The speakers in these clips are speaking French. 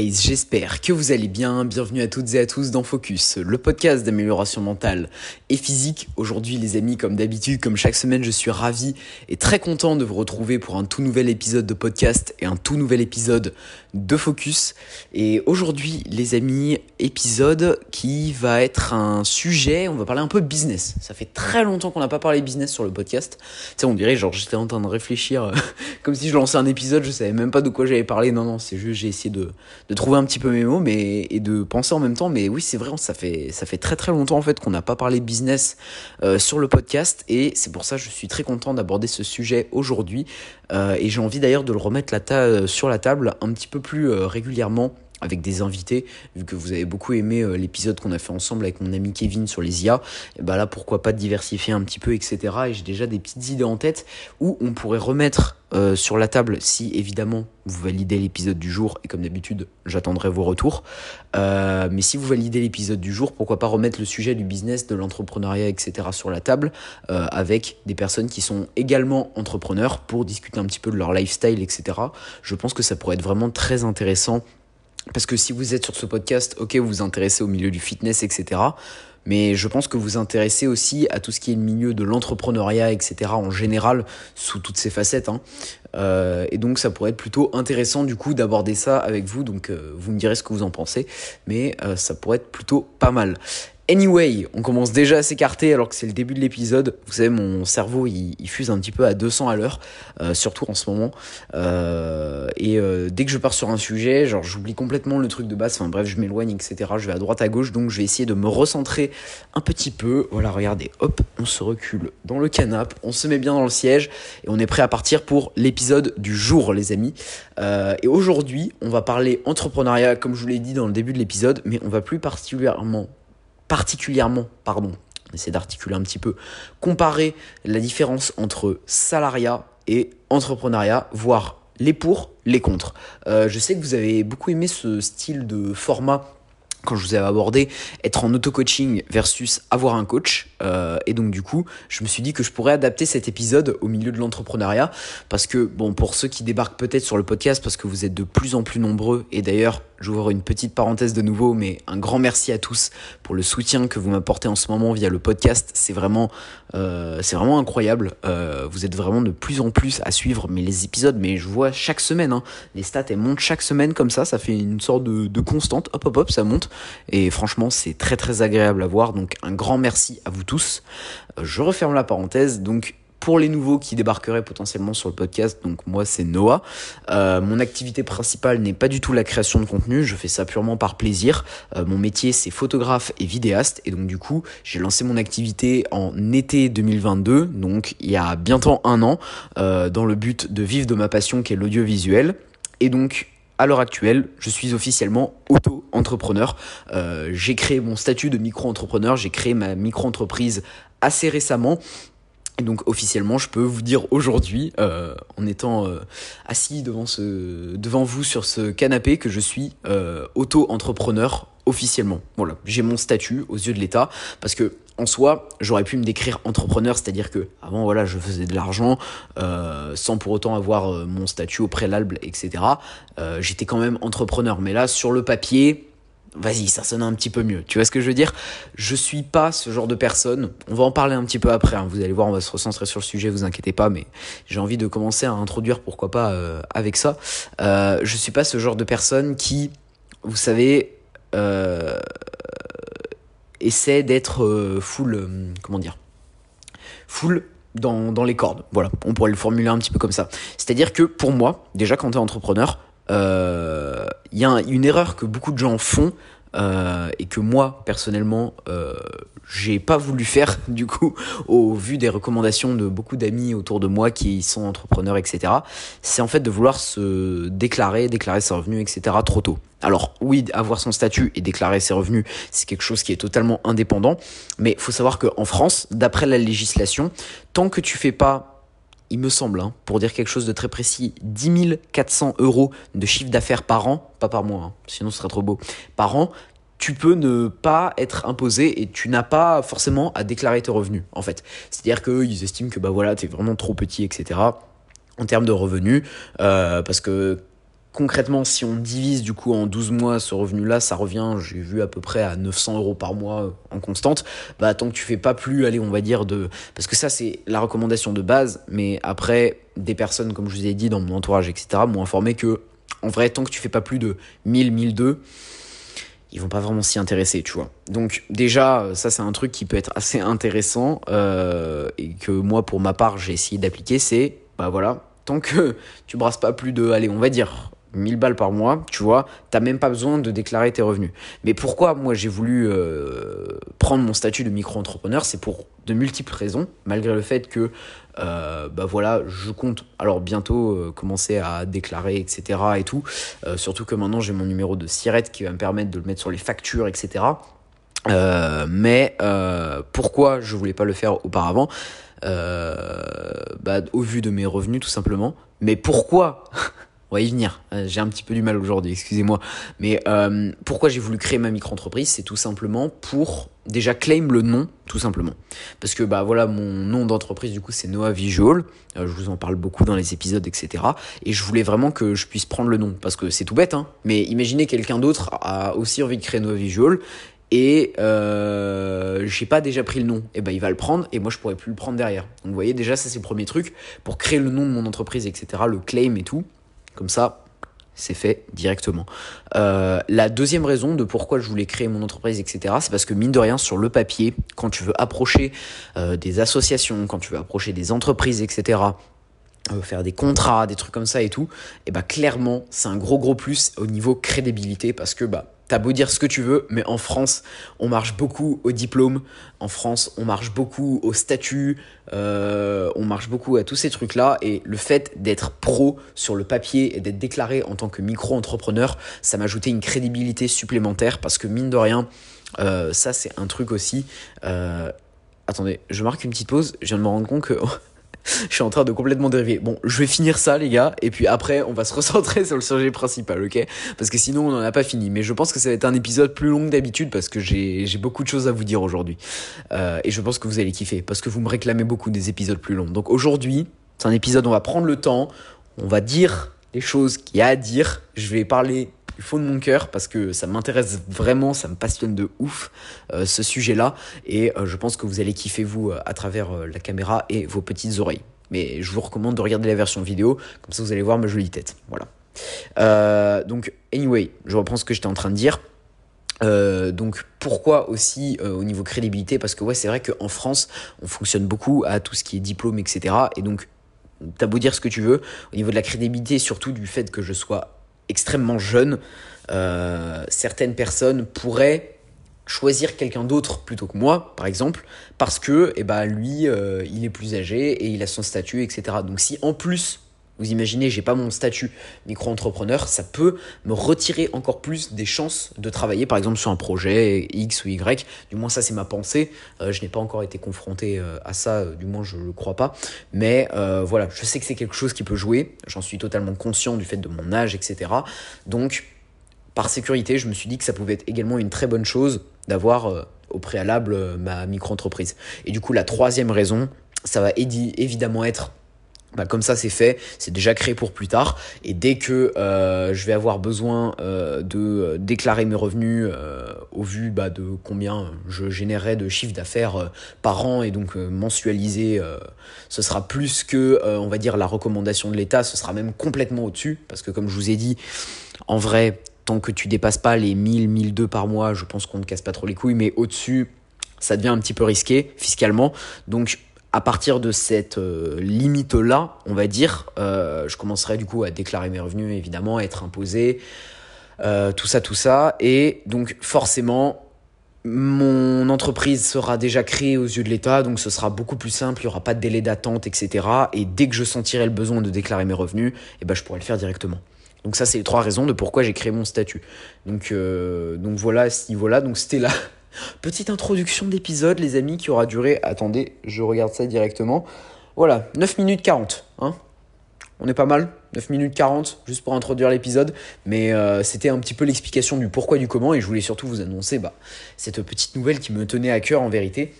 j'espère que vous allez bien. Bienvenue à toutes et à tous dans Focus, le podcast d'amélioration mentale et physique. Aujourd'hui les amis, comme d'habitude, comme chaque semaine, je suis ravi et très content de vous retrouver pour un tout nouvel épisode de podcast et un tout nouvel épisode de Focus. Et aujourd'hui les amis, épisode qui va être un sujet, on va parler un peu business. Ça fait très longtemps qu'on n'a pas parlé business sur le podcast. Tu sais, on dirait genre j'étais en train de réfléchir comme si je lançais un épisode, je savais même pas de quoi j'allais parler. Non, non, c'est juste j'ai essayé de de, trouver un petit peu mes mots mais, et de penser en même temps. Mais oui, c'est vrai, ça fait, ça fait très très longtemps en fait qu'on n'a pas parlé business euh, sur le podcast et c'est pour ça que je suis très content d'aborder ce sujet aujourd'hui. Euh, et j'ai envie d'ailleurs de le remettre euh, sur la table un petit peu plus régulièrement avec des invités, vu que vous avez beaucoup aimé l'épisode qu'on a fait ensemble avec mon ami Kevin sur les IA, bah là pourquoi pas diversifier un petit peu, etc. Et j'ai déjà des petites idées en tête où on pourrait remettre euh, sur la table si évidemment vous validez l'épisode du jour et comme d'habitude j'attendrai vos retours. Euh, mais si vous validez l'épisode du jour, pourquoi pas remettre le sujet du business, de l'entrepreneuriat, etc. sur la table euh, avec des personnes qui sont également entrepreneurs pour discuter un petit peu de leur lifestyle, etc. Je pense que ça pourrait être vraiment très intéressant parce que si vous êtes sur ce podcast, ok, vous vous intéressez au milieu du fitness, etc mais je pense que vous intéressez aussi à tout ce qui est le milieu de l'entrepreneuriat, etc. en général, sous toutes ses facettes. Hein. Euh, et donc ça pourrait être plutôt intéressant du coup d'aborder ça avec vous, donc euh, vous me direz ce que vous en pensez, mais euh, ça pourrait être plutôt pas mal. Anyway, on commence déjà à s'écarter alors que c'est le début de l'épisode. Vous savez, mon cerveau il, fuse un petit peu à 200 à l'heure, surtout en ce moment. Et dès que je pars sur un sujet, genre j'oublie complètement le truc de base. Enfin bref, je m'éloigne, etc. Je vais à droite à gauche, donc je vais essayer de me recentrer un petit peu. Voilà, regardez, hop, on se recule dans le canapé, on se met bien dans le siège et on est prêt à partir pour l'épisode du jour, les amis. et aujourd'hui, on va parler entrepreneuriat, comme je vous l'ai dit dans le début de l'épisode, mais on va plus particulièrement particulièrement, pardon, essayer d'articuler un petit peu, comparer la différence entre salariat et entrepreneuriat, voire les pour, les contre. Euh, je sais que vous avez beaucoup aimé ce style de format quand je vous avais abordé, être en auto-coaching versus avoir un coach. Euh, et donc du coup, je me suis dit que je pourrais adapter cet épisode au milieu de l'entrepreneuriat. Parce que, bon, pour ceux qui débarquent peut-être sur le podcast, parce que vous êtes de plus en plus nombreux, et d'ailleurs, j'ouvre une petite parenthèse de nouveau, mais un grand merci à tous pour le soutien que vous m'apportez en ce moment via le podcast. C'est vraiment, euh, c'est vraiment incroyable. Euh, vous êtes vraiment de plus en plus à suivre mais les épisodes, mais je vois chaque semaine, hein, les stats elles montent chaque semaine comme ça, ça fait une sorte de, de constante, hop hop hop, ça monte. Et franchement, c'est très très agréable à voir. Donc un grand merci à vous tous. Euh, je referme la parenthèse. Donc pour les nouveaux qui débarqueraient potentiellement sur le podcast, donc moi c'est Noah. Euh, mon activité principale n'est pas du tout la création de contenu, je fais ça purement par plaisir. Euh, mon métier c'est photographe et vidéaste et donc du coup j'ai lancé mon activité en été 2022, donc il y a bientôt un an, dans le but de vivre de ma passion qui est l'audiovisuel. Et donc à l'heure actuelle, je suis officiellement auto-entrepreneur. Euh, j'ai créé mon statut de micro-entrepreneur, j'ai créé ma micro-entreprise assez récemment. Et donc officiellement, je peux vous dire aujourd'hui, euh, en étant euh, assis devant, ce, devant vous sur ce canapé, que je suis auto-entrepreneur officiellement. Voilà, j'ai mon statut aux yeux de l'État parce que en soi, j'aurais pu me décrire entrepreneur, c'est-à-dire que avant voilà, je faisais de l'argent euh, sans pour autant avoir euh, mon statut au préalable, etc. Euh, j'étais quand même entrepreneur, mais là sur le papier, vas-y, ça sonne un petit peu mieux. Tu vois ce que je veux dire? Je suis pas ce genre de personne. On va en parler un petit peu après. Hein. Vous allez voir, on va se recentrer sur le sujet. Vous inquiétez pas, mais j'ai envie de commencer à introduire, pourquoi pas, avec ça. je suis pas ce genre de personne qui, vous savez essaie d'être euh, full, euh, comment dire, full dans, dans, les cordes. Voilà, on pourrait le formuler un petit peu comme ça. C'est-à-dire que pour moi, déjà quand tu es entrepreneur, il y a une erreur que beaucoup de gens font et que moi personnellement j'ai pas voulu faire du coup au vu des recommandations de beaucoup d'amis autour de moi qui sont entrepreneurs etc c'est en fait de vouloir se déclarer déclarer ses revenus etc trop tôt. Alors oui avoir son statut et déclarer ses revenus c'est quelque chose qui est totalement indépendant mais faut savoir qu'en France d'après la législation tant que tu fais pas il me semble, hein, pour dire quelque chose de très précis, 10 400 euros de chiffre d'affaires par an, pas par mois, hein, sinon ce serait trop beau, par an, tu peux ne pas être imposé et tu n'as pas forcément à déclarer tes revenus en fait. C'est-à-dire qu'ils estiment que bah voilà, tu es vraiment trop petit, etc. en termes de revenus, euh, parce que concrètement, si on divise du coup en 12 mois ce revenu-là, ça revient, j'ai vu à peu près à 900 euros par mois euh, en constante. Bah, tant que tu fais pas plus, allez, on va dire de. Parce que ça, c'est la recommandation de base, mais après, des personnes, comme je vous ai dit, dans mon entourage, etc., m'ont informé que, en vrai, tant que tu fais pas plus de 1000, 1002, ils vont pas vraiment s'y intéresser, tu vois. Donc déjà, ça c'est un truc qui peut être assez intéressant euh, et que moi, pour ma part, j'ai essayé d'appliquer, c'est, bah voilà, tant que tu brasses pas plus de, allez, on va dire 1000 balles par mois, tu vois, t'as même pas besoin de déclarer tes revenus. Mais pourquoi moi j'ai voulu euh, prendre mon statut de micro-entrepreneur C'est pour de multiples raisons, malgré le fait que, euh, bah voilà, je compte alors bientôt euh, commencer à déclarer, etc. et tout. surtout que maintenant j'ai mon numéro de SIRET qui va me permettre de le mettre sur les factures, etc. mais pourquoi je voulais pas le faire auparavant? Bah, Au vu de mes revenus tout simplement. Mais pourquoi? on va y venir. Euh, j'ai un petit peu du mal aujourd'hui, excusez-moi. Mais euh, pourquoi j'ai voulu créer ma micro-entreprise C'est tout simplement pour déjà claim le nom, tout simplement. Parce que bah voilà, mon nom d'entreprise du coup c'est Noah Visual. Euh, je vous en parle beaucoup dans les épisodes, etc. Et je voulais vraiment que je puisse prendre le nom parce que c'est tout bête, hein. Mais imaginez quelqu'un d'autre a aussi envie de créer Noah Visual et euh, j'ai pas déjà pris le nom, et ben il va le prendre et moi je pourrais plus le prendre derrière. Donc vous voyez déjà ça c'est le premier truc pour créer le nom de mon entreprise, etc. Le claim et tout. Comme ça, c'est fait directement. Euh, la deuxième raison de pourquoi je voulais créer mon entreprise, etc., c'est parce que mine de rien, sur le papier, quand tu veux approcher euh, des associations, quand tu veux approcher des entreprises, etc., faire des contrats, des trucs comme ça et tout, et bah clairement, c'est un gros gros plus au niveau crédibilité parce que bah T'as beau dire ce que tu veux, mais en France, on marche beaucoup au diplôme. En France, on marche beaucoup au statut. Euh, on marche beaucoup à tous ces trucs-là. Et le fait d'être pro sur le papier et d'être déclaré en tant que micro-entrepreneur, ça m'a ajouté une crédibilité supplémentaire parce que mine de rien, euh, ça c'est un truc aussi. Euh, attendez, je marque une petite pause. Je viens de me rendre compte que je suis en train de complètement dériver. Bon, je vais finir ça, les gars, et puis après, on va se recentrer sur le sujet principal, ok? Parce que sinon, on n'en a pas fini. Mais je pense que ça va être un épisode plus long que d'habitude parce que j'ai beaucoup de choses à vous dire aujourd'hui. Euh, et je pense que vous allez kiffer parce que vous me réclamez beaucoup des épisodes plus longs. Donc aujourd'hui, c'est un épisode, on va prendre le temps, on va dire les choses qu'il y a à dire. Je vais parler du fond de mon cœur parce que ça m'intéresse vraiment, ça me passionne de ouf euh, ce sujet-là et euh, je pense que vous allez kiffer vous euh, à travers la caméra et vos petites oreilles. Mais je vous recommande de regarder la version vidéo, comme ça vous allez voir ma jolie tête. Voilà. donc anyway, je reprends ce que j'étais en train de dire. donc pourquoi aussi au niveau crédibilité? Parce que ouais, c'est vrai qu'en France, on fonctionne beaucoup à tout ce qui est diplôme, etc. Et donc, t'as beau dire ce que tu veux, au niveau de la crédibilité, surtout du fait que je sois extrêmement jeune, euh, certaines personnes pourraient choisir quelqu'un d'autre plutôt que moi, par exemple, parce que eh ben, lui, euh, il est plus âgé et il a son statut, etc. Donc si en plus vous imaginez, j'ai pas mon statut micro-entrepreneur, ça peut me retirer encore plus des chances de travailler, par exemple, sur un projet X ou Y. Du moins, ça, c'est ma pensée. Euh, je n'ai pas encore été confronté euh, à ça, euh, du moins, je le crois pas. Mais voilà, je sais que c'est quelque chose qui peut jouer. J'en suis totalement conscient du fait de mon âge, etc. Donc, par sécurité, je me suis dit que ça pouvait être également une très bonne chose d'avoir au préalable ma micro-entreprise. Et du coup, la troisième raison, ça va évidemment être bah, comme ça c'est fait, c'est déjà créé pour plus tard. Et dès que euh, je vais avoir besoin euh, de euh, déclarer mes revenus au vu bah, de combien je générerai de chiffre d'affaires par an et donc mensualisé, ce sera plus que on va dire la recommandation de l'État, ce sera même complètement au-dessus parce que comme je vous ai dit, en vrai, tant que tu dépasses pas les 1000, 1002 par mois, je pense qu'on ne casse pas trop les couilles, mais au-dessus, ça devient un petit peu risqué fiscalement. Donc à partir de cette euh, limite-là, on va dire, euh, je commencerai du coup à déclarer mes revenus, évidemment, à être imposé, euh, tout ça, tout ça. Et donc forcément, mon entreprise sera déjà créée aux yeux de l'État, donc ce sera beaucoup plus simple, il n'y aura pas de délai d'attente, etc. Et dès que je sentirai le besoin de déclarer mes revenus, eh ben, je pourrai le faire directement. Donc ça, c'est les trois raisons de pourquoi j'ai créé mon statut. Donc, donc voilà, à ce niveau-là, donc c'était là Petite introduction d'épisode, les amis, qui aura duré. Attendez, je regarde ça directement. Voilà, 9 minutes 40. Hein On est pas mal 9 minutes 40, juste pour introduire l'épisode. Mais euh, c'était un petit peu l'explication du pourquoi, du comment. Et je voulais surtout vous annoncer bah, cette petite nouvelle qui me tenait à cœur en vérité.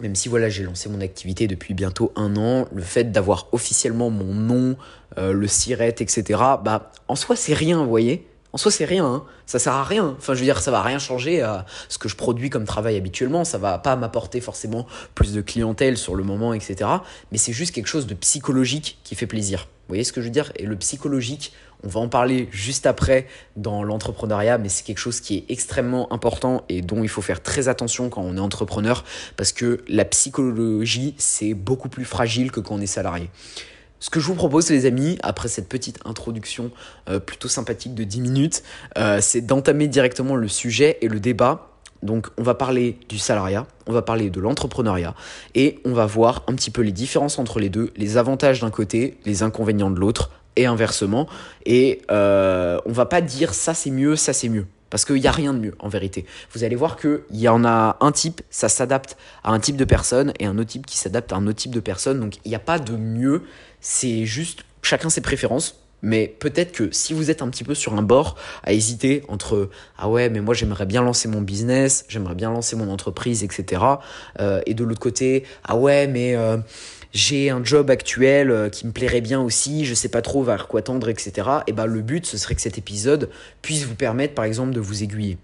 même si voilà j'ai lancé mon activité depuis bientôt un an, le fait d'avoir officiellement mon nom, euh, le SIRET, etc., bah en soi c'est rien, vous voyez en soi, c'est rien. Hein. Ça sert à rien. Enfin, je veux dire, ça va rien changer à ce que je produis comme travail habituellement. Ça va pas m'apporter forcément plus de clientèle sur le moment, etc. Mais c'est juste quelque chose de psychologique qui fait plaisir. Vous voyez ce que je veux dire? Et le psychologique, on va en parler juste après dans l'entrepreneuriat, mais c'est quelque chose qui est extrêmement important et dont il faut faire très attention quand on est entrepreneur parce que la psychologie, c'est beaucoup plus fragile que quand on est salarié. Ce que je vous propose, les amis, après cette petite introduction euh, plutôt sympathique de 10 minutes, euh, c'est d'entamer directement le sujet et le débat. Donc, on va parler du salariat, on va parler de l'entrepreneuriat et on va voir un petit peu les différences entre les deux, les avantages d'un côté, les inconvénients de l'autre et inversement. Et euh, on va pas dire ça c'est mieux, ça c'est mieux. Parce qu'il n'y a rien de mieux en vérité. Vous allez voir qu'il y en a un type, ça s'adapte à un type de personne, et un autre type qui s'adapte à un autre type de personne. Donc il n'y a pas de mieux, c'est juste chacun ses préférences. Mais peut-être que si vous êtes un petit peu sur un bord à hésiter entre ah ouais mais moi j'aimerais bien lancer mon business, j'aimerais bien lancer mon entreprise, etc. Euh, et de l'autre côté ah ouais mais euh, j'ai un job actuel euh, qui me plairait bien aussi, je sais pas trop vers quoi tendre, etc. Et ben le but, ce serait que cet épisode puisse vous permettre, par exemple, de vous aiguiller.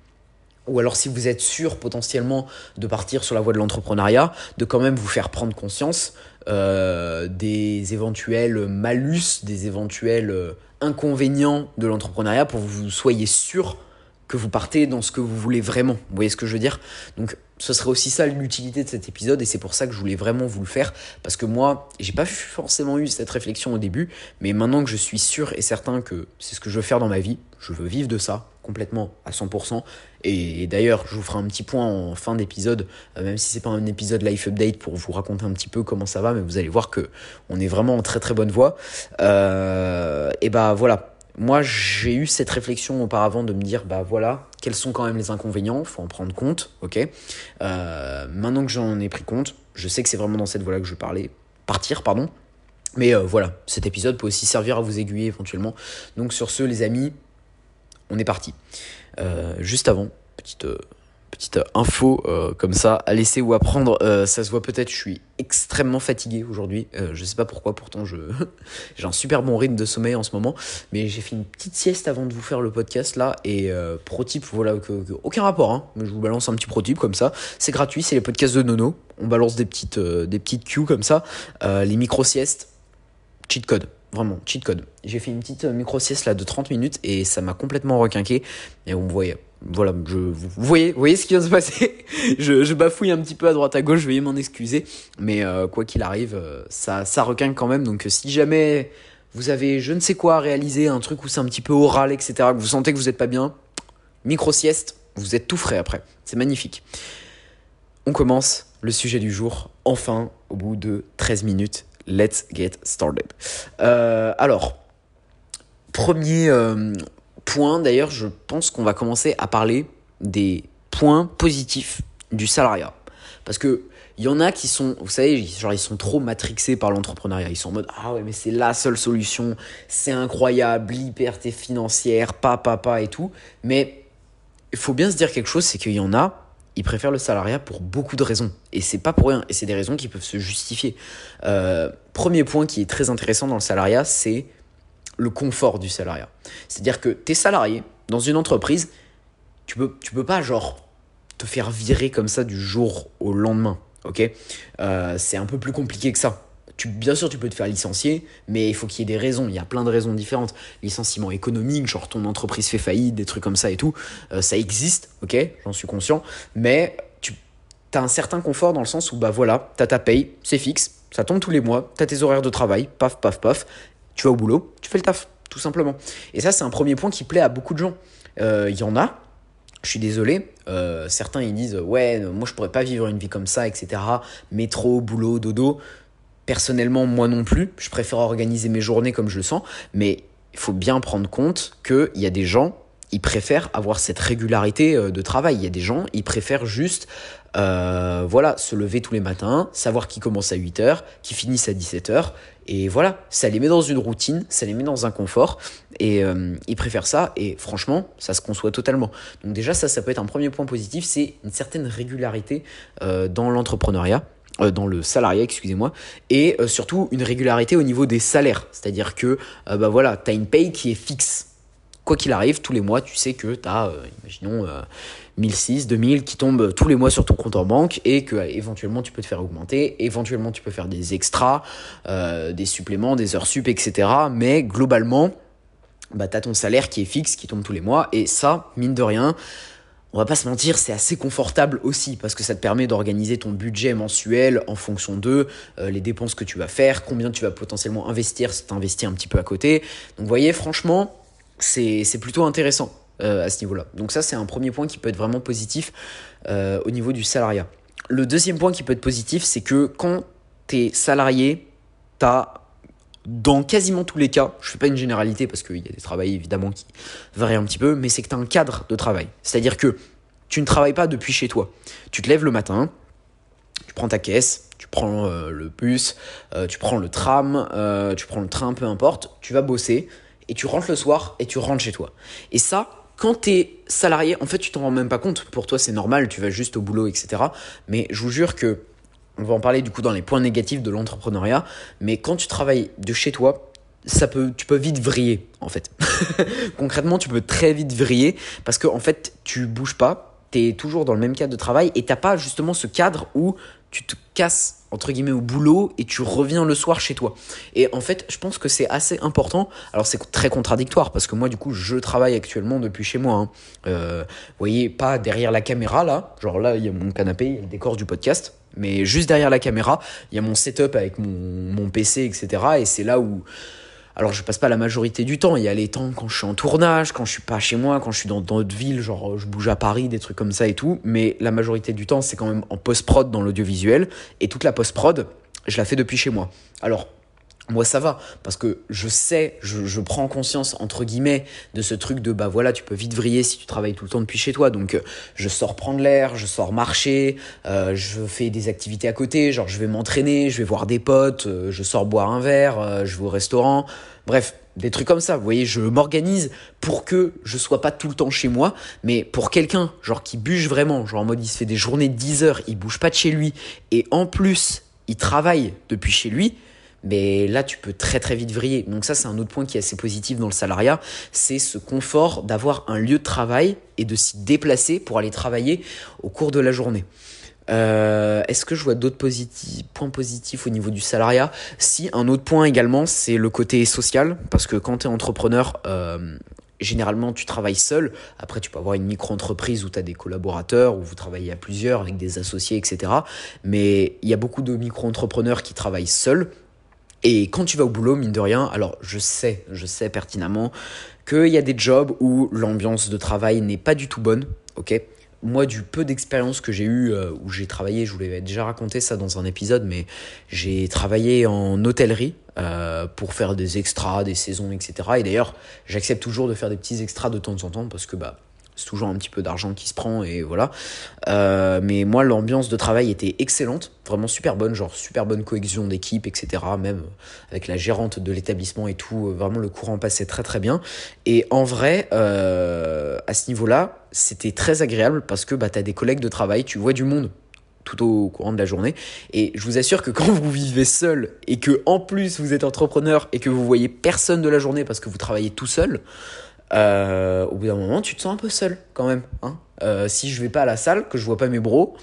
Ou alors si vous êtes sûr potentiellement de partir sur la voie de l'entrepreneuriat, de quand même vous faire prendre conscience euh, des éventuels malus, des éventuels euh, inconvénients de l'entrepreneuriat pour que vous soyez sûr que vous partez dans ce que vous voulez vraiment. Vous voyez ce que je veux dire? Donc ce serait aussi ça l'utilité de cet épisode et c'est pour ça que je voulais vraiment vous le faire parce que moi j'ai pas forcément eu cette réflexion au début mais maintenant que je suis sûr et certain que c'est ce que je veux faire dans ma vie je veux vivre de ça complètement à 100% et, d'ailleurs je vous ferai un petit point en fin d'épisode euh, même si c'est pas un épisode life update pour vous raconter un petit peu comment ça va mais vous allez voir que on est vraiment en très très bonne voie euh, et bah voilà moi, j'ai eu cette réflexion auparavant de me dire, bah voilà, quels sont quand même les inconvénients, faut en prendre compte, ok. Euh, maintenant que j'en ai pris compte, je sais que c'est vraiment dans cette voie-là que je parlais, partir, pardon. Mais voilà, cet épisode peut aussi servir à vous aiguiller éventuellement. Donc sur ce, les amis, on est parti. Euh, juste avant, petite petite info euh, comme ça à laisser ou à prendre. Euh, ça se voit peut-être, je suis extrêmement fatigué aujourd'hui. Euh, je sais pas pourquoi, pourtant je j'ai un super bon rythme de sommeil en ce moment. Mais j'ai fait une petite sieste avant de vous faire le podcast là. Et pro type, voilà, aucun rapport. Hein, mais je vous balance un petit pro type comme ça. C'est gratuit, c'est les podcasts de Nono. On balance des petites, des petites cues comme ça. les micro-siestes, cheat code. Vraiment, cheat code. J'ai fait une petite micro-sieste là de 30 minutes et ça m'a complètement requinqué. Et vous voyez, voilà, je, vous voyez, voyez ce qui vient de se passer. je, je, bafouille un petit peu à droite à gauche, veuillez m'en excuser. Mais euh, quoi qu'il arrive, euh, ça, ça requinque quand même. Donc si jamais vous avez je ne sais quoi à réaliser, un truc où c'est un petit peu oral, etc., que vous sentez que vous n'êtes pas bien, micro-sieste, vous êtes tout frais après. C'est magnifique. On commence le sujet du jour, enfin, au bout de 13 minutes. Let's get started. Euh, alors, premier, point, d'ailleurs, je pense qu'on va commencer à parler des points positifs du salariat. Parce que il y en a qui sont, vous savez, genre ils sont trop matrixés par l'entrepreneuriat. Ils sont en mode ah ouais mais c'est la seule solution, c'est incroyable, liberté financière, pa pa et tout. Mais il faut bien se dire quelque chose, c'est qu'il y en a, ils préfèrent le salariat pour beaucoup de raisons et c'est pas pour rien. Et c'est des raisons qui peuvent se justifier. Euh, premier point qui est très intéressant dans le salariat, c'est le confort du salariat. C'est-à-dire que tu es salarié dans une entreprise, tu peux, tu peux pas genre te faire virer comme ça du jour au lendemain. ok? Euh, c'est un peu plus compliqué que ça. Bien sûr, tu peux te faire licencier, mais il faut qu'il y ait des raisons. Il y a plein de raisons différentes. Licenciement économique, genre ton entreprise fait faillite, des trucs comme ça et tout. Euh, ça existe, ok J'en suis conscient. Mais tu as un certain confort dans le sens où, bah voilà, tu as ta paye, c'est fixe, ça tombe tous les mois, tu as tes horaires de travail, paf, paf, paf, tu vas au boulot, tu fais le taf, tout simplement. Et ça, c'est un premier point qui plaît à beaucoup de gens. Il euh, y en a, je suis désolé, euh, certains ils disent ouais, moi je pourrais pas vivre une vie comme ça, etc. Métro, boulot, dodo. Personnellement, moi non plus, je préfère organiser mes journées comme je le sens, mais il faut bien prendre compte qu'il y a des gens, ils préfèrent avoir cette régularité euh, de travail. Il y a des gens, ils préfèrent juste voilà, se lever tous les matins, savoir qui commence à 8h, qui finissent à 17h, et voilà, ça les met dans une routine, ça les met dans un confort. Et euh, ils préfèrent ça. Et franchement, ça se conçoit totalement. Donc déjà, ça, peut être un premier point positif. C'est une certaine régularité euh, dans l'entrepreneuriat. Dans le salariat, excusez-moi, et surtout une régularité au niveau des salaires. C'est-à-dire que, bah voilà, tu as une paye qui est fixe. Quoi qu'il arrive, tous les mois, tu sais que tu as, imaginons, 1006, 2000 qui tombent tous les mois sur ton compte en banque et que éventuellement tu peux te faire augmenter, éventuellement tu peux faire des extras, des suppléments, des heures sup, etc. Mais globalement, bah, tu as ton salaire qui est fixe, qui tombe tous les mois, et ça, mine de rien, on va pas se mentir, c'est assez confortable aussi, parce que ça te permet d'organiser ton budget mensuel en fonction de euh, les dépenses que tu vas faire, combien tu vas potentiellement investir si tu investis un petit peu à côté. Donc vous voyez, franchement, c'est plutôt intéressant euh, à ce niveau-là. Donc ça, c'est un premier point qui peut être vraiment positif euh, au niveau du salariat. Le deuxième point qui peut être positif, c'est que quand tu es salarié, tu as dans quasiment tous les cas, je fais pas une généralité parce qu'il y a des travails évidemment qui varient un petit peu, mais c'est que tu as un cadre de travail. C'est-à-dire que tu ne travailles pas depuis chez toi. Tu te lèves le matin, tu prends ta caisse, tu prends euh, le bus, euh, tu prends le tram, euh, tu prends le train, peu importe, tu vas bosser et tu rentres le soir et tu rentres chez toi. Et ça, quand tu es salarié, en fait, tu t'en rends même pas compte. Pour toi, c'est normal, tu vas juste au boulot, etc. Mais je vous jure que on va en parler du coup dans les points négatifs de l'entrepreneuriat. Mais quand tu travailles de chez toi, ça peut, tu peux vite vriller en fait. Concrètement, tu peux très vite vriller parce que en fait, tu bouges pas, tu es toujours dans le même cadre de travail et t'as pas justement ce cadre où tu te casses entre guillemets au boulot et tu reviens le soir chez toi. Et en fait, je pense que c'est assez important. Alors c'est très contradictoire parce que moi du coup je travaille actuellement depuis chez moi. Hein. Euh, vous voyez pas derrière la caméra là, genre là il y a mon canapé, il y a le décor du podcast. Mais juste derrière la caméra, il y a mon setup avec mon, PC, etc. Et c'est là où. Alors, je passe pas la majorité du temps. Il y a les temps quand je suis en tournage, quand je suis pas chez moi, quand je suis dans d'autres villes, genre je bouge à Paris, des trucs comme ça et tout. Mais la majorité du temps, c'est quand même en post-prod dans l'audiovisuel. Et toute la post-prod, je la fais depuis chez moi. Alors, moi ça va parce que je sais, je, prends conscience entre guillemets de ce truc de bah voilà tu peux vite vriller si tu travailles tout le temps depuis chez toi. Donc euh, je sors prendre l'air, je sors marcher, euh, je fais des activités à côté genre je vais m'entraîner, je vais voir des potes, euh, je sors boire un verre, je vais au restaurant, bref des trucs comme ça, vous voyez, je m'organise pour que je sois pas tout le temps chez moi, mais pour quelqu'un, genre qui bûche vraiment, genre en mode il se fait des journées de 10 heures, il bouge pas de chez lui, et en plus, il travaille depuis chez lui, mais là tu peux très très vite vriller. Donc ça c'est un autre point qui est assez positif dans le salariat, c'est ce confort d'avoir un lieu de travail et de s'y déplacer pour aller travailler au cours de la journée. Euh, est-ce que je vois d'autres points positifs au niveau du salariat? Si, un autre point également, c'est le côté social, parce que quand tu es entrepreneur, euh, généralement tu travailles seul. Après, tu peux avoir une micro-entreprise où tu as des collaborateurs, où vous travaillez à plusieurs avec des associés, etc. Mais il y a beaucoup de micro-entrepreneurs qui travaillent seuls et quand tu vas au boulot, mine de rien, alors je sais, je sais pertinemment qu'il y a des jobs où l'ambiance de travail n'est pas du tout bonne, ok? Moi, du peu d'expérience que j'ai eu, euh, où j'ai travaillé, je vous l'avais déjà raconté ça dans un épisode, mais j'ai travaillé en hôtellerie euh, pour faire des extras, des saisons, etc. Et d'ailleurs, j'accepte toujours de faire des petits extras de temps en temps parce que bah, c'est toujours un petit peu d'argent qui se prend et voilà. Euh, mais moi, l'ambiance de travail était excellente, vraiment super bonne, genre super bonne cohésion d'équipe, etc. Même avec la gérante de l'établissement et tout, vraiment le courant passait très très bien. Et en vrai, euh, à ce niveau-là, c'était très agréable parce que bah, tu as des collègues de travail, tu vois du monde tout au courant de la journée. Et je vous assure que quand vous vivez seul et que en plus vous êtes entrepreneur et que vous voyez personne de la journée parce que vous travaillez tout seul, euh, au bout d'un moment, tu te sens un peu seul quand même. Hein euh, si je vais pas à la salle, que je vois pas mes bros,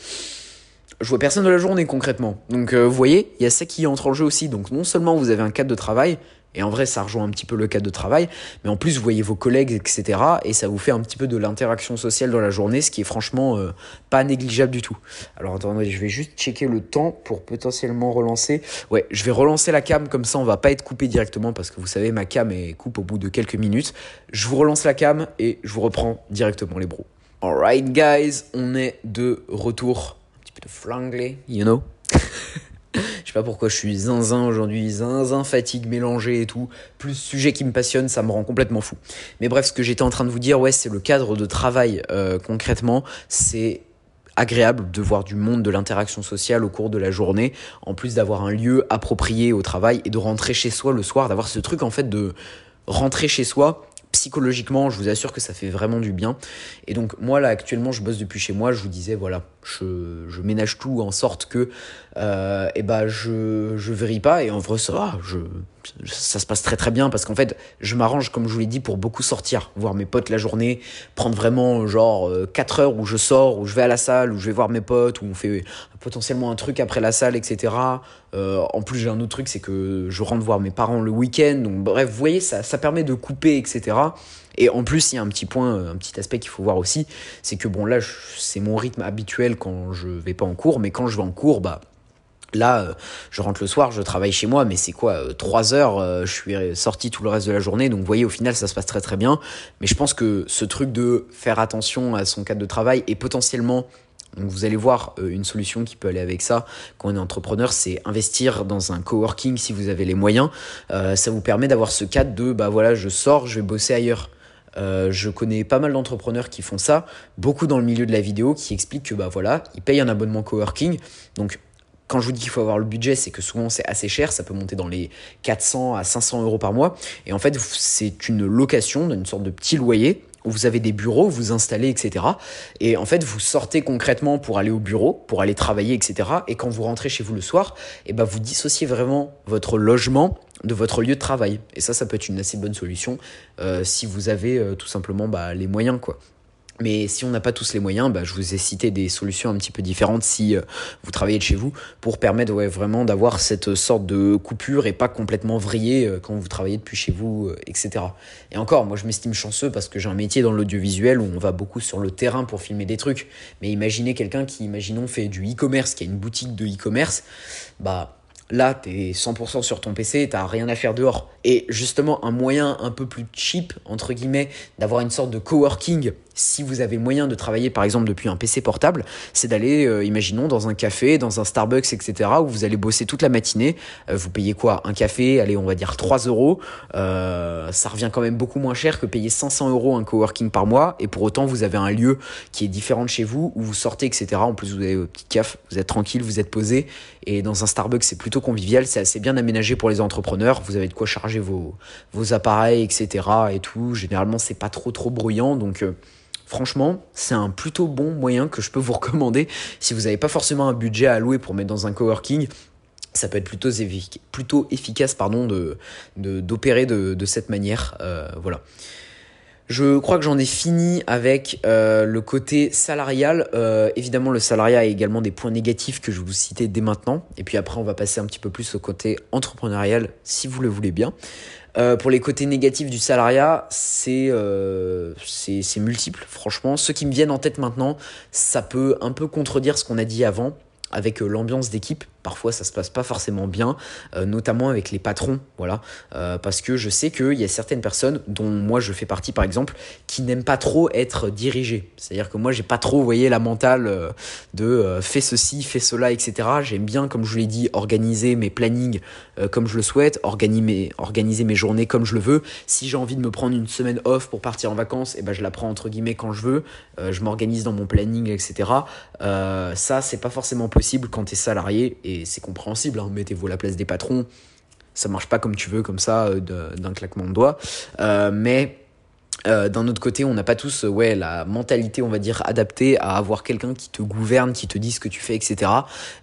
je vois personne de la journée concrètement. Donc euh, vous voyez, il y a ça qui entre en jeu aussi. Donc non seulement vous avez un cadre de travail, et en vrai, ça rejoint un petit peu le cadre de travail. Mais en plus, vous voyez vos collègues, etc. Et ça vous fait un petit peu de l'interaction sociale dans la journée, ce qui est franchement euh, pas négligeable du tout. Alors attendez, je vais juste checker le temps pour potentiellement relancer. Ouais, je vais relancer la cam, comme ça on va pas être coupé directement parce que vous savez, ma cam est coupe au bout de quelques minutes. Je vous relance la cam et je vous reprends directement les bros. Alright, guys, on est de retour. Un petit peu de franglais, you know. Je sais pas pourquoi je suis zinzin aujourd'hui, zinzin, fatigue mélangée et tout. Plus sujet qui me passionne, ça me rend complètement fou. Mais bref, ce que j'étais en train de vous dire, ouais, c'est le cadre de travail euh, concrètement. C'est agréable de voir du monde, de l'interaction sociale au cours de la journée, en plus d'avoir un lieu approprié au travail et de rentrer chez soi le soir, d'avoir ce truc en fait de rentrer chez soi psychologiquement, je vous assure que ça fait vraiment du bien. Et donc moi là actuellement, je bosse depuis chez moi. Je vous disais voilà, je, je ménage tout en sorte que euh, eh ben je je verrai pas et en vrai ça. Je ça se passe très très bien parce qu'en fait je m'arrange comme je vous l'ai dit pour beaucoup sortir voir mes potes la journée prendre vraiment genre 4 euh, heures où je sors où je vais à la salle où je vais voir mes potes où on fait potentiellement un truc après la salle etc euh, en plus j'ai un autre truc c'est que je rentre voir mes parents le week-end donc bref vous voyez ça, ça permet de couper etc et en plus, il y a un petit point, un petit aspect qu'il faut voir aussi, c'est que bon là, c'est mon rythme habituel quand je vais pas en cours, mais quand je vais en cours, bah Là, euh, je rentre le soir, je travaille chez moi, mais c'est quoi 3 euh, heures, euh, je suis sorti tout le reste de la journée, donc vous voyez, au final, ça se passe très très bien. Mais je pense que ce truc de faire attention à son cadre de travail et potentiellement donc vous allez voir une solution qui peut aller avec ça quand on est entrepreneur, c'est investir dans un coworking si vous avez les moyens. ça vous permet d'avoir ce cadre de bah voilà, je sors, je vais bosser ailleurs. je connais pas mal d'entrepreneurs qui font ça, beaucoup dans le milieu de la vidéo, qui expliquent que bah voilà, ils payent un abonnement coworking. Donc quand je vous dis qu'il faut avoir le budget, c'est que souvent c'est assez cher, ça peut monter dans les 400 à 500 euros par mois. Et en fait, c'est une location, une sorte de petit loyer où vous avez des bureaux, vous installez, etc. Et en fait, vous sortez concrètement pour aller au bureau, pour aller travailler, etc. Et quand vous rentrez chez vous le soir, et eh ben vous dissociez vraiment votre logement de votre lieu de travail. Et ça, ça peut être une assez bonne solution euh, si vous avez euh, tout simplement bah, les moyens, quoi. Mais si on n'a pas tous les moyens, bah, je vous ai cité des solutions un petit peu différentes si euh, vous travaillez de chez vous pour permettre vraiment d'avoir cette sorte de coupure et pas complètement vriller euh, quand vous travaillez depuis chez vous, euh, etc. Et encore, moi je m'estime chanceux parce que j'ai un métier dans l'audiovisuel où on va beaucoup sur le terrain pour filmer des trucs. Mais imaginez quelqu'un qui, imaginons, fait du e-commerce, qui a une boutique de e-commerce, bah là, tu es 100% sur ton PC, t'as rien à faire dehors. Et justement, un moyen un peu plus cheap, entre guillemets, d'avoir une sorte de coworking si vous avez moyen de travailler par exemple depuis un PC portable, c'est d'aller, euh, imaginons, dans un café, dans un Starbucks, etc., où vous allez bosser toute la matinée. Euh, vous payez quoi? Un café, allez, on va dire 3 euros. Euh, ça revient quand même beaucoup moins cher que payer 500 euros un coworking par mois. Et pour autant, vous avez un lieu qui est différent de chez vous, où vous sortez, etc. En plus, vous avez votre petit café, vous êtes tranquille, vous êtes posé. Et dans un Starbucks, c'est plutôt convivial, c'est assez bien aménagé pour les entrepreneurs. Vous avez de quoi charger vos, vos appareils, etc. Et tout. Généralement, c'est pas trop trop bruyant, donc Franchement, c'est un plutôt bon moyen que je peux vous recommander si vous n'avez pas forcément un budget à allouer pour mettre dans un coworking. Ça peut être plutôt, efficace pardon, d'opérer de, cette manière. Euh, voilà. Je crois que j'en ai fini avec euh, le côté salarial. Euh, évidemment, le salariat a également des points négatifs que je vais vous citer dès maintenant. Et puis après, on va passer un petit peu plus au côté entrepreneurial, si vous le voulez bien. Euh, pour les côtés négatifs du salariat, c'est euh, multiple, franchement. Ceux qui me viennent en tête maintenant, ça peut un peu contredire ce qu'on a dit avant avec euh, l'ambiance d'équipe parfois ça se passe pas forcément bien, euh, notamment avec les patrons, voilà, euh, parce que je sais qu'il y a certaines personnes, dont moi je fais partie par exemple, qui n'aiment pas trop être dirigées. C'est-à-dire que moi j'ai pas trop, vous voyez, la mentale euh, de fais ceci, fais cela, etc. J'aime bien, comme je l'ai dit, organiser mes plannings comme je le souhaite, organiser mes, organiser mes journées comme je le veux. Si j'ai envie de me prendre une semaine off pour partir en vacances, et eh ben je la prends entre guillemets quand je veux. je m'organise dans mon planning, etc. ça c'est pas forcément possible quand tu es salarié et c'est compréhensible, hein. mettez-vous à la place des patrons, ça marche pas comme tu veux, comme ça, euh, d'un claquement de doigts, euh, mais euh, d'un autre côté, on n'a pas tous ouais, la mentalité, on va dire, adaptée à avoir quelqu'un qui te gouverne, qui te dit ce que tu fais, etc.